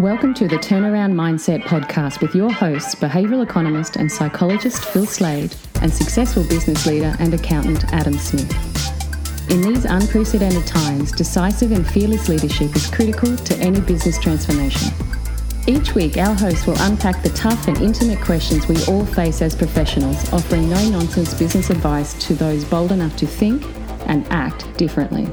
Welcome to the Turnaround Mindset podcast with your hosts, behavioral economist and psychologist Phil Slade, and successful business leader and accountant Adam Smith. In these unprecedented times, decisive and fearless leadership is critical to any business transformation. Each week, our hosts will unpack the tough and intimate questions we all face as professionals, offering no nonsense business advice to those bold enough to think and act differently.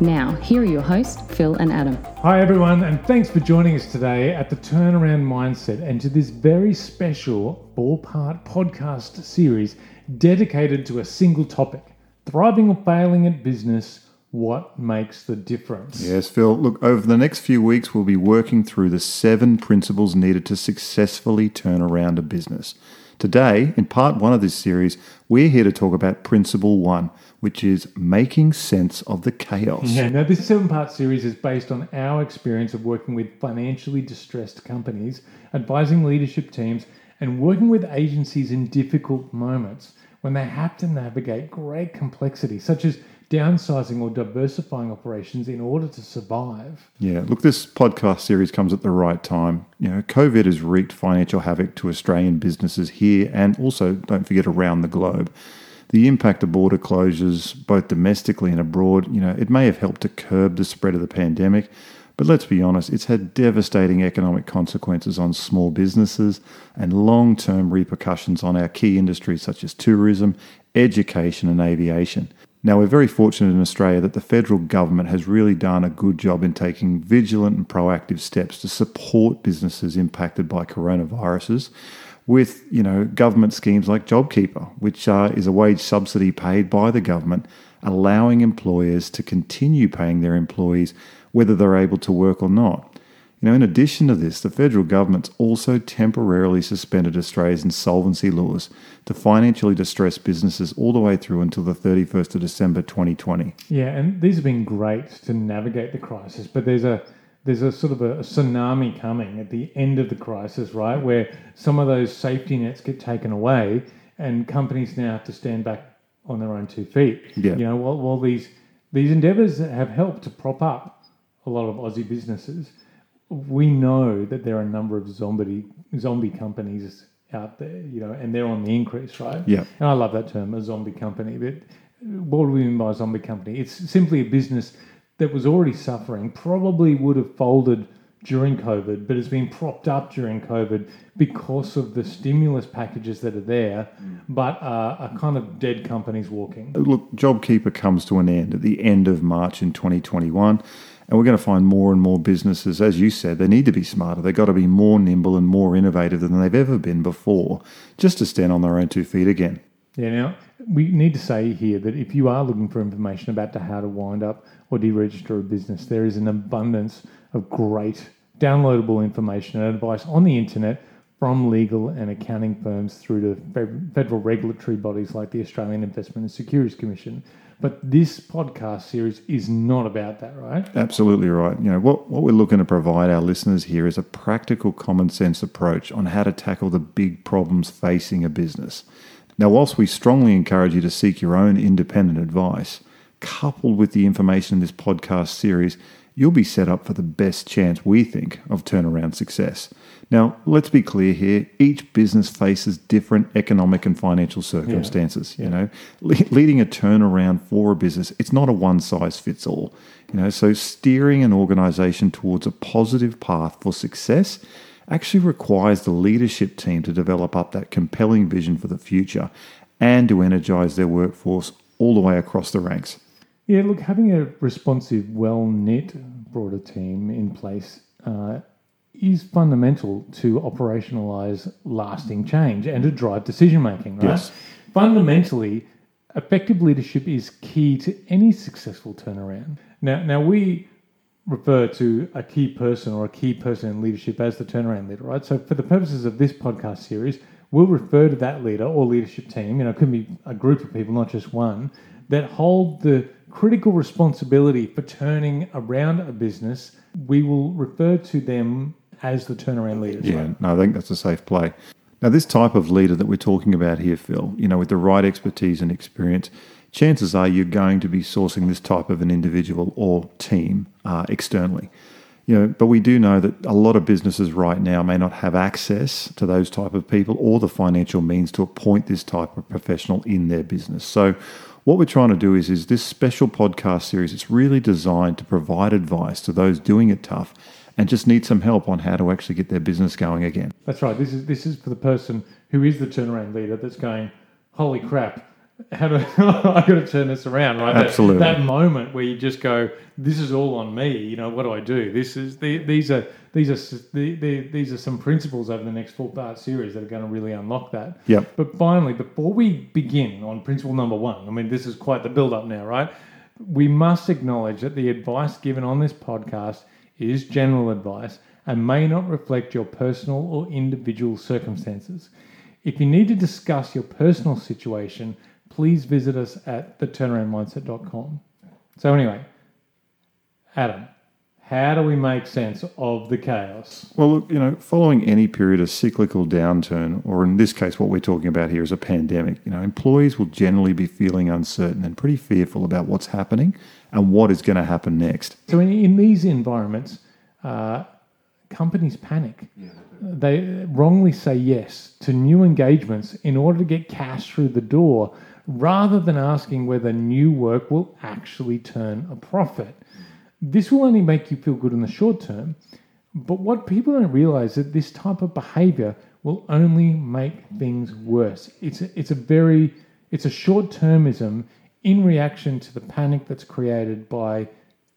Now, here are your hosts, Phil and Adam. Hi, everyone, and thanks for joining us today at the Turnaround Mindset and to this very special ballpark podcast series dedicated to a single topic thriving or failing at business. What makes the difference? Yes, Phil. Look, over the next few weeks, we'll be working through the seven principles needed to successfully turn around a business. Today, in part one of this series, we're here to talk about principle one, which is making sense of the chaos. Yeah, now this seven part series is based on our experience of working with financially distressed companies, advising leadership teams, and working with agencies in difficult moments when they have to navigate great complexity, such as downsizing or diversifying operations in order to survive. Yeah, look, this podcast series comes at the right time. You know, COVID has wreaked financial havoc to Australian businesses here and also, don't forget, around the globe. The impact of border closures, both domestically and abroad, you know, it may have helped to curb the spread of the pandemic, but let's be honest, it's had devastating economic consequences on small businesses and long term repercussions on our key industries such as tourism, education, and aviation. Now, we're very fortunate in Australia that the federal government has really done a good job in taking vigilant and proactive steps to support businesses impacted by coronaviruses with, you know, government schemes like JobKeeper, which uh, is a wage subsidy paid by the government, allowing employers to continue paying their employees whether they're able to work or not. You know, in addition to this, the federal government's also temporarily suspended Australia's insolvency laws to financially distress businesses all the way through until the 31st of December 2020. Yeah, and these have been great to navigate the crisis, but there's a there's a sort of a, tsunami coming at the end of the crisis, right? Where some of those safety nets get taken away and companies now have to stand back on their own two feet. Yeah. You know, while, while these these endeavours have helped to prop up a lot of Aussie businesses, we know that there are a number of zombie zombie companies out there, you know, and they're on the increase, right? Yeah. And I love that term, a zombie company. But what do we mean by a zombie company? It's simply a business that was already suffering, probably would have folded during COVID, but has been propped up during COVID because of the stimulus packages that are there, but uh, are kind of dead companies walking. Look, JobKeeper comes to an end at the end of March in 2021. And we're going to find more and more businesses, as you said, they need to be smarter. They've got to be more nimble and more innovative than they've ever been before, just to stand on their own two feet again. Yeah, now we need to say here that if you are looking for information about to how to wind up or deregister a business, there is an abundance of great downloadable information and advice on the internet from legal and accounting firms through to federal regulatory bodies like the Australian Investment and Securities Commission. But this podcast series is not about that, right? Absolutely right. You know, what, what we're looking to provide our listeners here is a practical common sense approach on how to tackle the big problems facing a business. Now, whilst we strongly encourage you to seek your own independent advice, coupled with the information in this podcast series, you'll be set up for the best chance we think of turnaround success. Now, let's be clear here each business faces different economic and financial circumstances. Yeah. You know, Le- leading a turnaround for a business, it's not a one size fits all. You know, so steering an organization towards a positive path for success actually requires the leadership team to develop up that compelling vision for the future and to energize their workforce all the way across the ranks. Yeah, look, having a responsive, well knit, broader team in place uh, is fundamental to operationalize lasting change and to drive decision making, right? Yes. Fundamentally, effective leadership is key to any successful turnaround. Now, now we refer to a key person or a key person in leadership as the turnaround leader, right? So, for the purposes of this podcast series, we'll refer to that leader or leadership team, you know, it could be a group of people, not just one, that hold the critical responsibility for turning around a business. We will refer to them as the turnaround leaders. Yeah, right? no, I think that's a safe play. Now, this type of leader that we're talking about here, Phil, you know, with the right expertise and experience, chances are you're going to be sourcing this type of an individual or team uh, externally. You know, but we do know that a lot of businesses right now may not have access to those type of people or the financial means to appoint this type of professional in their business. So what we're trying to do is is this special podcast series it's really designed to provide advice to those doing it tough and just need some help on how to actually get their business going again. That's right. This is this is for the person who is the turnaround leader that's going, holy crap, how do I got to turn this around? Right, That- Absolutely. That, moment where you just go, this is all on me. You know, what do I do? This is the, these are these are the, the, these are some principles over the next four part series that are going to really unlock that. Yep. But finally, before we begin on principle number one, I mean, this is quite the build up now, right? We must acknowledge that the advice given on this podcast is general advice and may not reflect your personal or individual circumstances. If you need to discuss your personal situation, please visit us at theturnaroundmindset.com. So, anyway, Adam, how do we make sense of the chaos? Well, look, you know, following any period of cyclical downturn, or in this case, what we're talking about here is a pandemic, you know, employees will generally be feeling uncertain and pretty fearful about what's happening and what is going to happen next. So, in, in these environments, uh, companies panic. They wrongly say yes to new engagements in order to get cash through the door rather than asking whether new work will actually turn a profit. This will only make you feel good in the short term, but what people don't realize is that this type of behavior will only make things worse. It's a, it's a very it's a short termism in reaction to the panic that's created by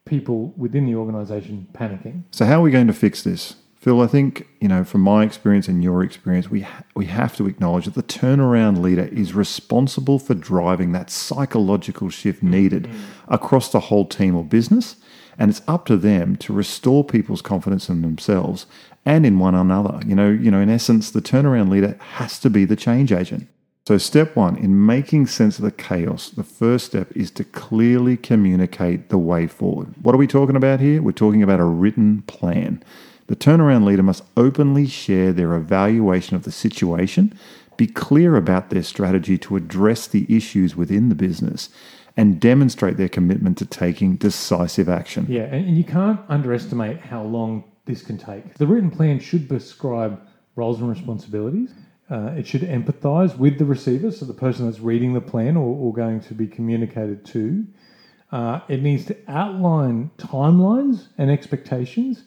people within the organization panicking. So, how are we going to fix this? Phil, I think, you know, from my experience and your experience, we, ha- we have to acknowledge that the turnaround leader is responsible for driving that psychological shift needed mm-hmm. across the whole team or business. And it's up to them to restore people's confidence in themselves and in one another. You know, you know, in essence, the turnaround leader has to be the change agent. So, step one in making sense of the chaos, the first step is to clearly communicate the way forward. What are we talking about here? We're talking about a written plan. The turnaround leader must openly share their evaluation of the situation, be clear about their strategy to address the issues within the business, and demonstrate their commitment to taking decisive action. Yeah, and, you can't underestimate how long this can take. The written plan should prescribe roles and responsibilities. Uh, it should empathize with the receiver, so the person that's reading the plan or, or going to be communicated to. Uh, it needs to outline timelines and expectations,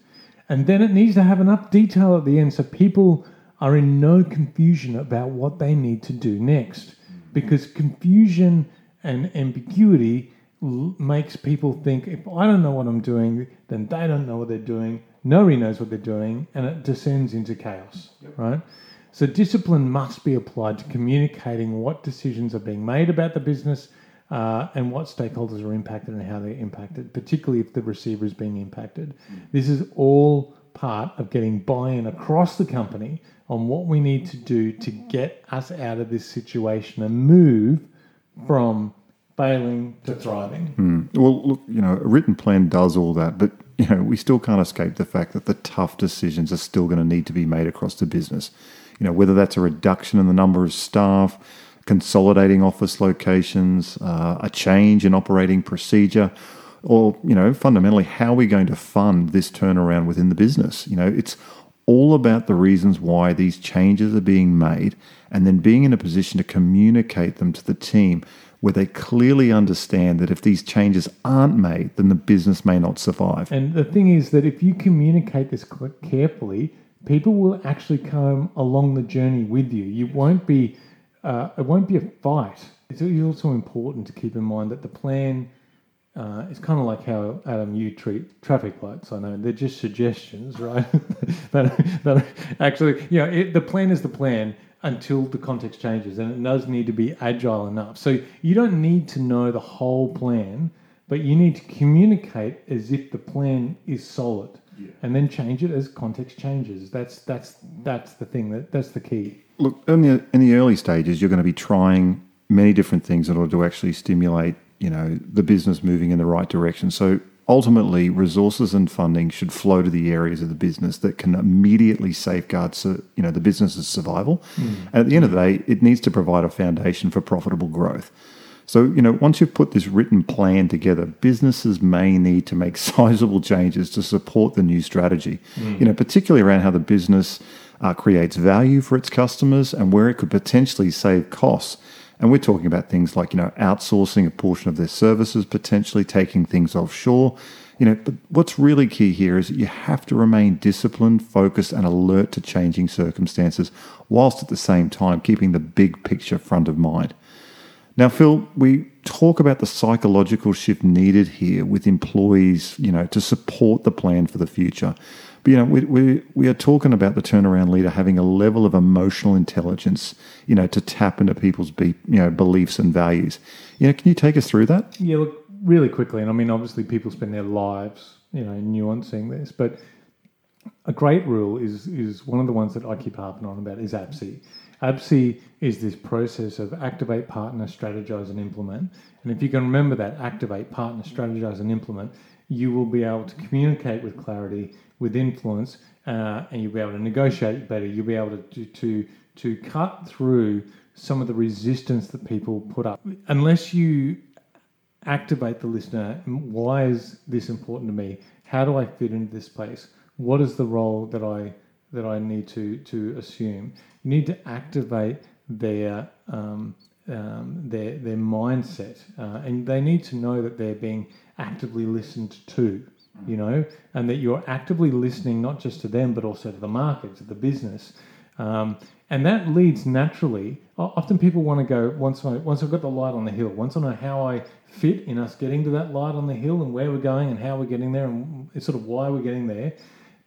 and then it needs to have enough detail at the end so people are in no confusion about what they need to do next. Because confusion and ambiguity l- makes people think if I don't know what I'm doing, then they don't know what they're doing. Nobody knows what they're doing, and it descends into chaos, right? So discipline must be applied to communicating what decisions are being made about the business uh, and what stakeholders are impacted and how they're impacted, particularly if the receiver is being impacted. This is all part of getting buy-in across the company on what we need to do to get us out of this situation and move from failing to thriving. Well, look, you know, a written plan does all that, but you know, we still can't escape the fact that the tough decisions are still going to need to be made across the business. You know, whether that's a reduction in the number of staff, consolidating office locations, uh, a change in operating procedure, or you know, fundamentally, how are we going to fund this turnaround within the business? You know, it's all about the reasons why these changes are being made and then being in a position to communicate them to the team where they clearly understand that if these changes aren't made, then the business may not survive. And the thing is that if you communicate this carefully, people will actually come along the journey with you. You won't be, uh, it won't be a fight. It's also important to keep in mind that the plan uh, is kind of like how Adam you treat traffic lights. I know they're just suggestions, right? that, but actually, you know, it, the plan is the plan until the context changes, and it does need to be agile enough. So you don't need to know the whole plan, but you need to communicate as if the plan is solid, and then change it as context changes. That's that's that's the thing. That that's the key. Look, in the in the early stages, you're going to be trying many different things in order to actually stimulate, you know, the business moving in the right direction. So ultimately, resources and funding should flow to the areas of the business that can immediately safeguard, you know, the business's survival. And at the end of the day, it needs to provide a foundation for profitable growth. So, you know, once you've put this written plan together, businesses may need to make sizable changes to support the new strategy, hmm. you know, particularly around how the business uh, creates value for its customers and where it could potentially save costs. And we're talking about things like, you know, outsourcing a portion of their services, potentially taking things offshore. You know, but what's really key here is that you have to remain disciplined, focused, and alert to changing circumstances, whilst at the same time keeping the big picture front of mind. Now, Phil, we talk about the psychological shift needed here with employees, you know, to support the plan for the future. But, you know, we, we, we are talking about the turnaround leader having a level of emotional intelligence, you know, to tap into people's, be, you know, beliefs and values. You know, can you take us through that? Yeah, look, really quickly, and I mean, obviously, people spend their lives, you know, nuancing this, but a great rule is is one of the ones that I keep harping on about is APSI. APSI is this process of activate, partner, strategize, and implement. And if you can remember that, activate, partner, strategize, and implement, you will be able to communicate with clarity, with influence, uh, and you'll be able to negotiate better. You'll be able to to to cut through some of the resistance that people put up. Unless you activate the listener. Why is this important to me? How do I fit into this place? What is the role that I that I need to to assume? You need to activate their um, um, their their mindset, uh, and they need to know that they're being actively listened to. You know, and that you're actively listening not just to them but also to the market, to the business. Um, and that leads naturally. Often people want to go once I once I've got the light on the hill. Once I know how I fit in us getting to that light on the hill and where we're going and how we're getting there and sort of why we're getting there.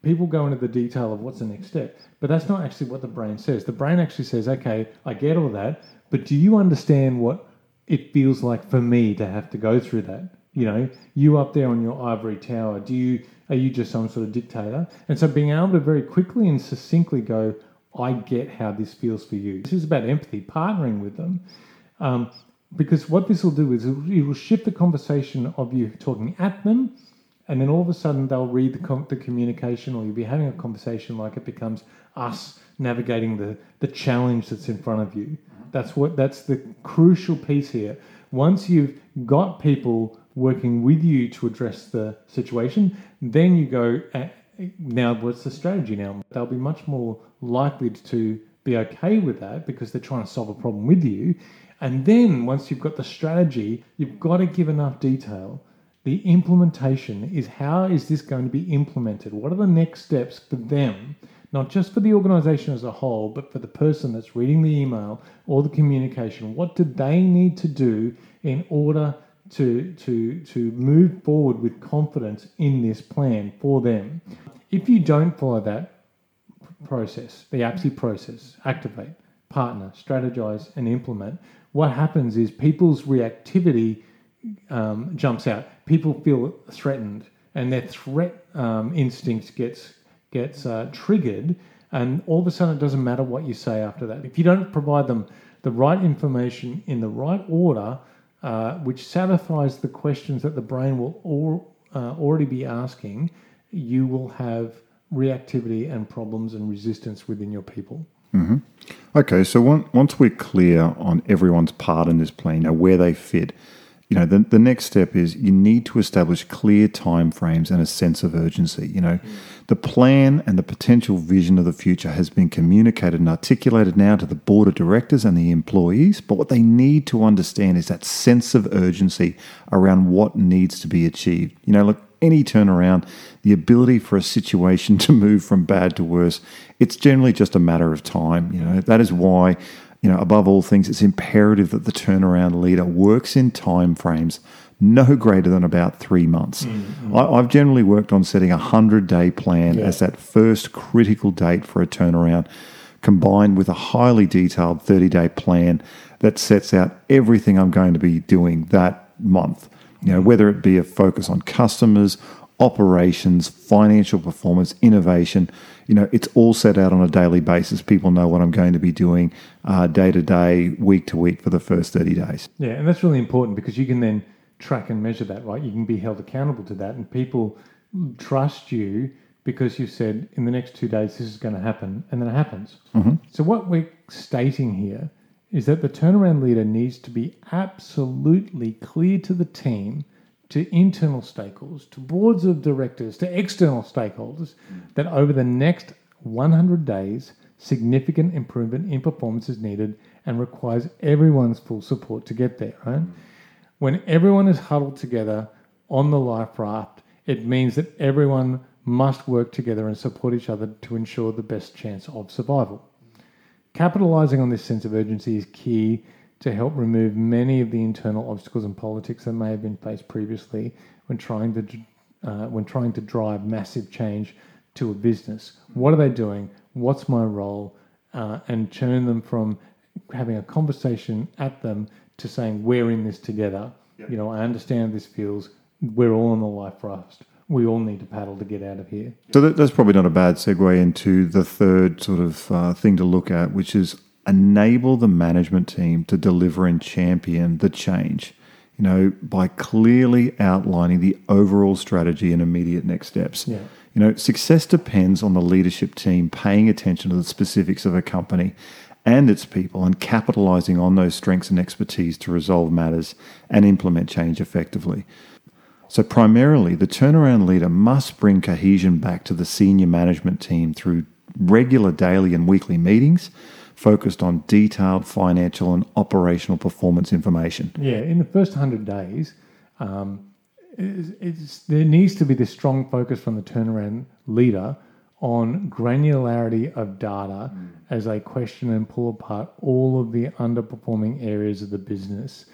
People go into the detail of what's the next step, but that's not actually what the brain says. The brain actually says, "Okay, I get all that, but do you understand what it feels like for me to have to go through that?" You know, you up there on your ivory tower. Do you are you just some sort of dictator? And so being able to very quickly and succinctly go, I get how this feels for you. This is about empathy, partnering with them. Um, because what this will do is it will- shift the conversation of you talking at them, and then all of a sudden they'll read the, com- the communication, or you'll be having a conversation like it becomes us navigating the, the challenge that's in front of you. That's what that's the crucial piece here. Once you've got people working with you to address the situation, then you go. "Eh, Now, what's the strategy? Now they'll be much more likely to be okay with that because they're trying to solve a problem with you. And then once you've got the strategy, you've got to give enough detail. The implementation is how is this going to be implemented? What are the next steps for them? Not just for the organization as a whole, but for the person that's reading the email or the communication. What do they need to do in order to, to, to move forward with confidence in this plan for them? If you don't follow that, process, the APSI process, activate, partner, strategize, and implement, what happens is people's reactivity um, jumps out. People feel threatened, and their threat um, instinct gets gets uh, triggered, and all of a sudden it doesn't matter what you say after that. If you don't provide them the right information in the right order, uh, which satisfies the questions that the brain will al- uh, already be asking, you will have reactivity and problems and resistance within your people. Okay, so on, once we're clear on everyone's part in this plan, know, where they fit, you know, the, the next step is you need to establish clear timeframes and a sense of urgency. You know, the plan and the potential vision of the future has been communicated and articulated now to the board of directors and the employees, but what they need to understand is that sense of urgency around what needs to be achieved. You know, look, any turnaround, the ability for a situation to move from bad to worse, it's generally just a matter of time. You know, that is why, you know, above all things, it's imperative that the turnaround leader works in time frames no greater than about three months. Mm-hmm. I, I've generally worked on setting a hundred day plan as that first critical date for a turnaround, combined with a highly detailed 30 day plan that sets out everything I'm going to be doing that month. You know, mm-hmm. whether it be a focus on customers, operations, financial performance, innovation, you know, it's all set out on a daily basis. People know what I'm going to be doing uh, day to day, week to week for the first 30 days. Yeah, and that's really important because you can then track and measure that, right? You can be held accountable to that, and people trust you because you said in the next two days this is going to happen, and then it happens. So what we're stating here is that the turnaround leader needs to be absolutely clear to the team, to internal stakeholders, to boards of directors, to external stakeholders, that over the next 100 days, significant improvement in performance is needed and requires everyone's full support to get there, right? When everyone is huddled together on the life raft, it means that everyone must work together and support each other to ensure the best chance of survival. Capitalising on this sense of urgency is key to help remove many of the internal obstacles and politics that may have been faced previously when trying to uh, when trying to drive massive change to a business. What are they doing? What's my role? Uh, and turn them from having a conversation at them to saying we're in this together. You know, I understand this feels. We're all on the life raft. We all need to paddle to get out of here. So that, that's probably not a bad segue into the third sort of uh, thing to look at, which is enable the management team to deliver and champion the change. You know, by clearly outlining the overall strategy and immediate next steps. Yeah. You know, success depends on the leadership team paying attention to the specifics of a company and its people and capitalizing on those strengths and expertise to resolve matters and implement change effectively. So, primarily, the turnaround leader must bring cohesion back to the senior management team through regular daily and weekly meetings focused on detailed financial and operational performance information. Yeah, in the first 100 days, um, it's, it's, there needs to be this strong focus from the turnaround leader on granularity of data as they question and pull apart all of the underperforming areas of the business.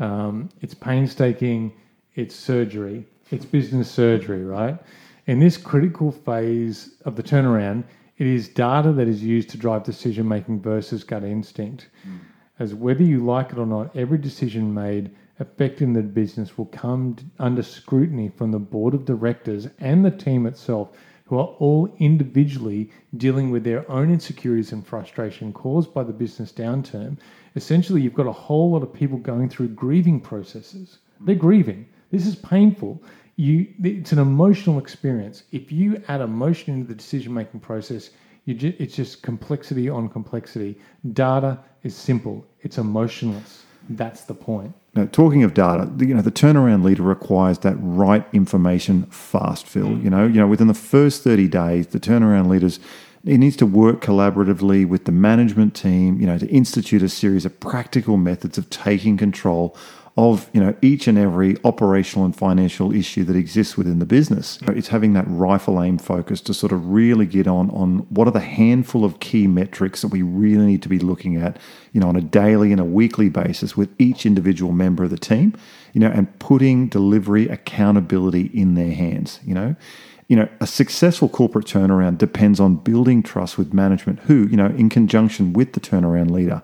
Um, it's painstaking, it's surgery, it's business surgery, right? In this critical phase of the turnaround, it is data that is used to drive decision making versus gut instinct. Hmm. As whether you like it or not, every decision made affecting the business will come under scrutiny from the board of directors and the team itself, who are all individually dealing with their own insecurities and frustration caused by the business downturn. Essentially, you've got a whole lot of people going through grieving processes. They're hmm. grieving. This is painful. You, it's an emotional experience. If you add emotion into the decision making process, you ju- it's just complexity on complexity. Data is simple. It's emotionless. That's the point. Now, talking of data, the- you know, the turnaround leader requires that right information fast, Phil. Mm. You know, you know, within the first 30 days, the turnaround leaders he needs to work collaboratively with the management team, you know, to institute a series of practical methods of taking control of, you know, each and every operational and financial issue that exists within the business. Mm. It's having that rifle aim focus to sort of really get on on what are the handful of key metrics that we really need to be looking at, you know, on a daily and a weekly basis with each individual member of the team, you know, and putting delivery accountability in their hands, you know. You know, a successful corporate turnaround depends on building trust with management who, you know, in conjunction with the turnaround leader,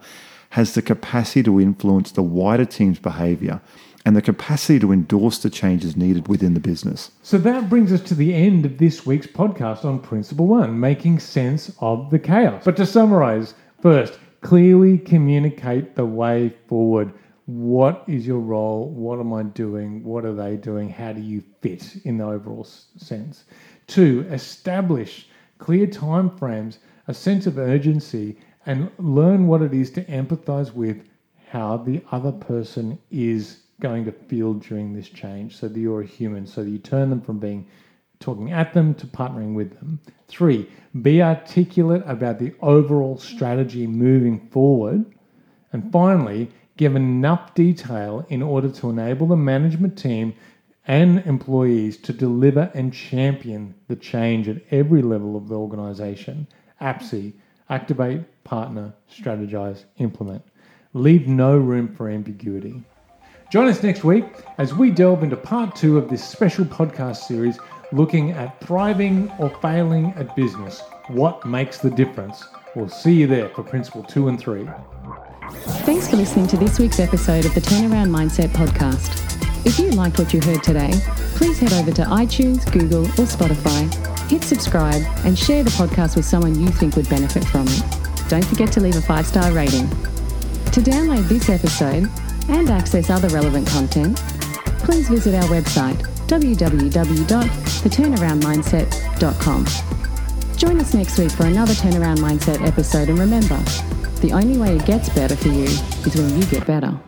has the capacity to influence the wider team's behavior and the capacity to endorse the changes needed within the business. So that brings us to the end of this week's podcast on Principle One, making sense of the chaos. But to summarize, first, clearly communicate the way forward. What is your role? What am I doing? What are they doing? How do you fit in the overall sense? Two, establish clear timeframes, a sense of urgency, and learn what it is to empathize with how the other person is going to feel during this change so that you're a human, so that you turn them from being talking at them to partnering with them. Three, be articulate about the overall strategy moving forward. And finally, give enough detail in order to enable the management team and employees to deliver and champion the change at every level of the organization. APSI, activate, partner, strategize, implement. Leave no room for ambiguity. Join us next week as we delve into part two of this special podcast series looking at thriving or failing at business. What makes the difference? We'll see you there for Principle 2 and 3. Thanks for listening to this week's episode of the Turnaround Mindset podcast. If you liked what you heard today, please head over to iTunes, Google, or Spotify, hit subscribe, and share the podcast with someone you think would benefit from it. Don't forget to leave a five star rating. To download this episode and access other relevant content, please visit our website www.theturnaroundmindset.com. Join us next week for another Turnaround Mindset episode, and remember, The only way it gets better for you is when you get better.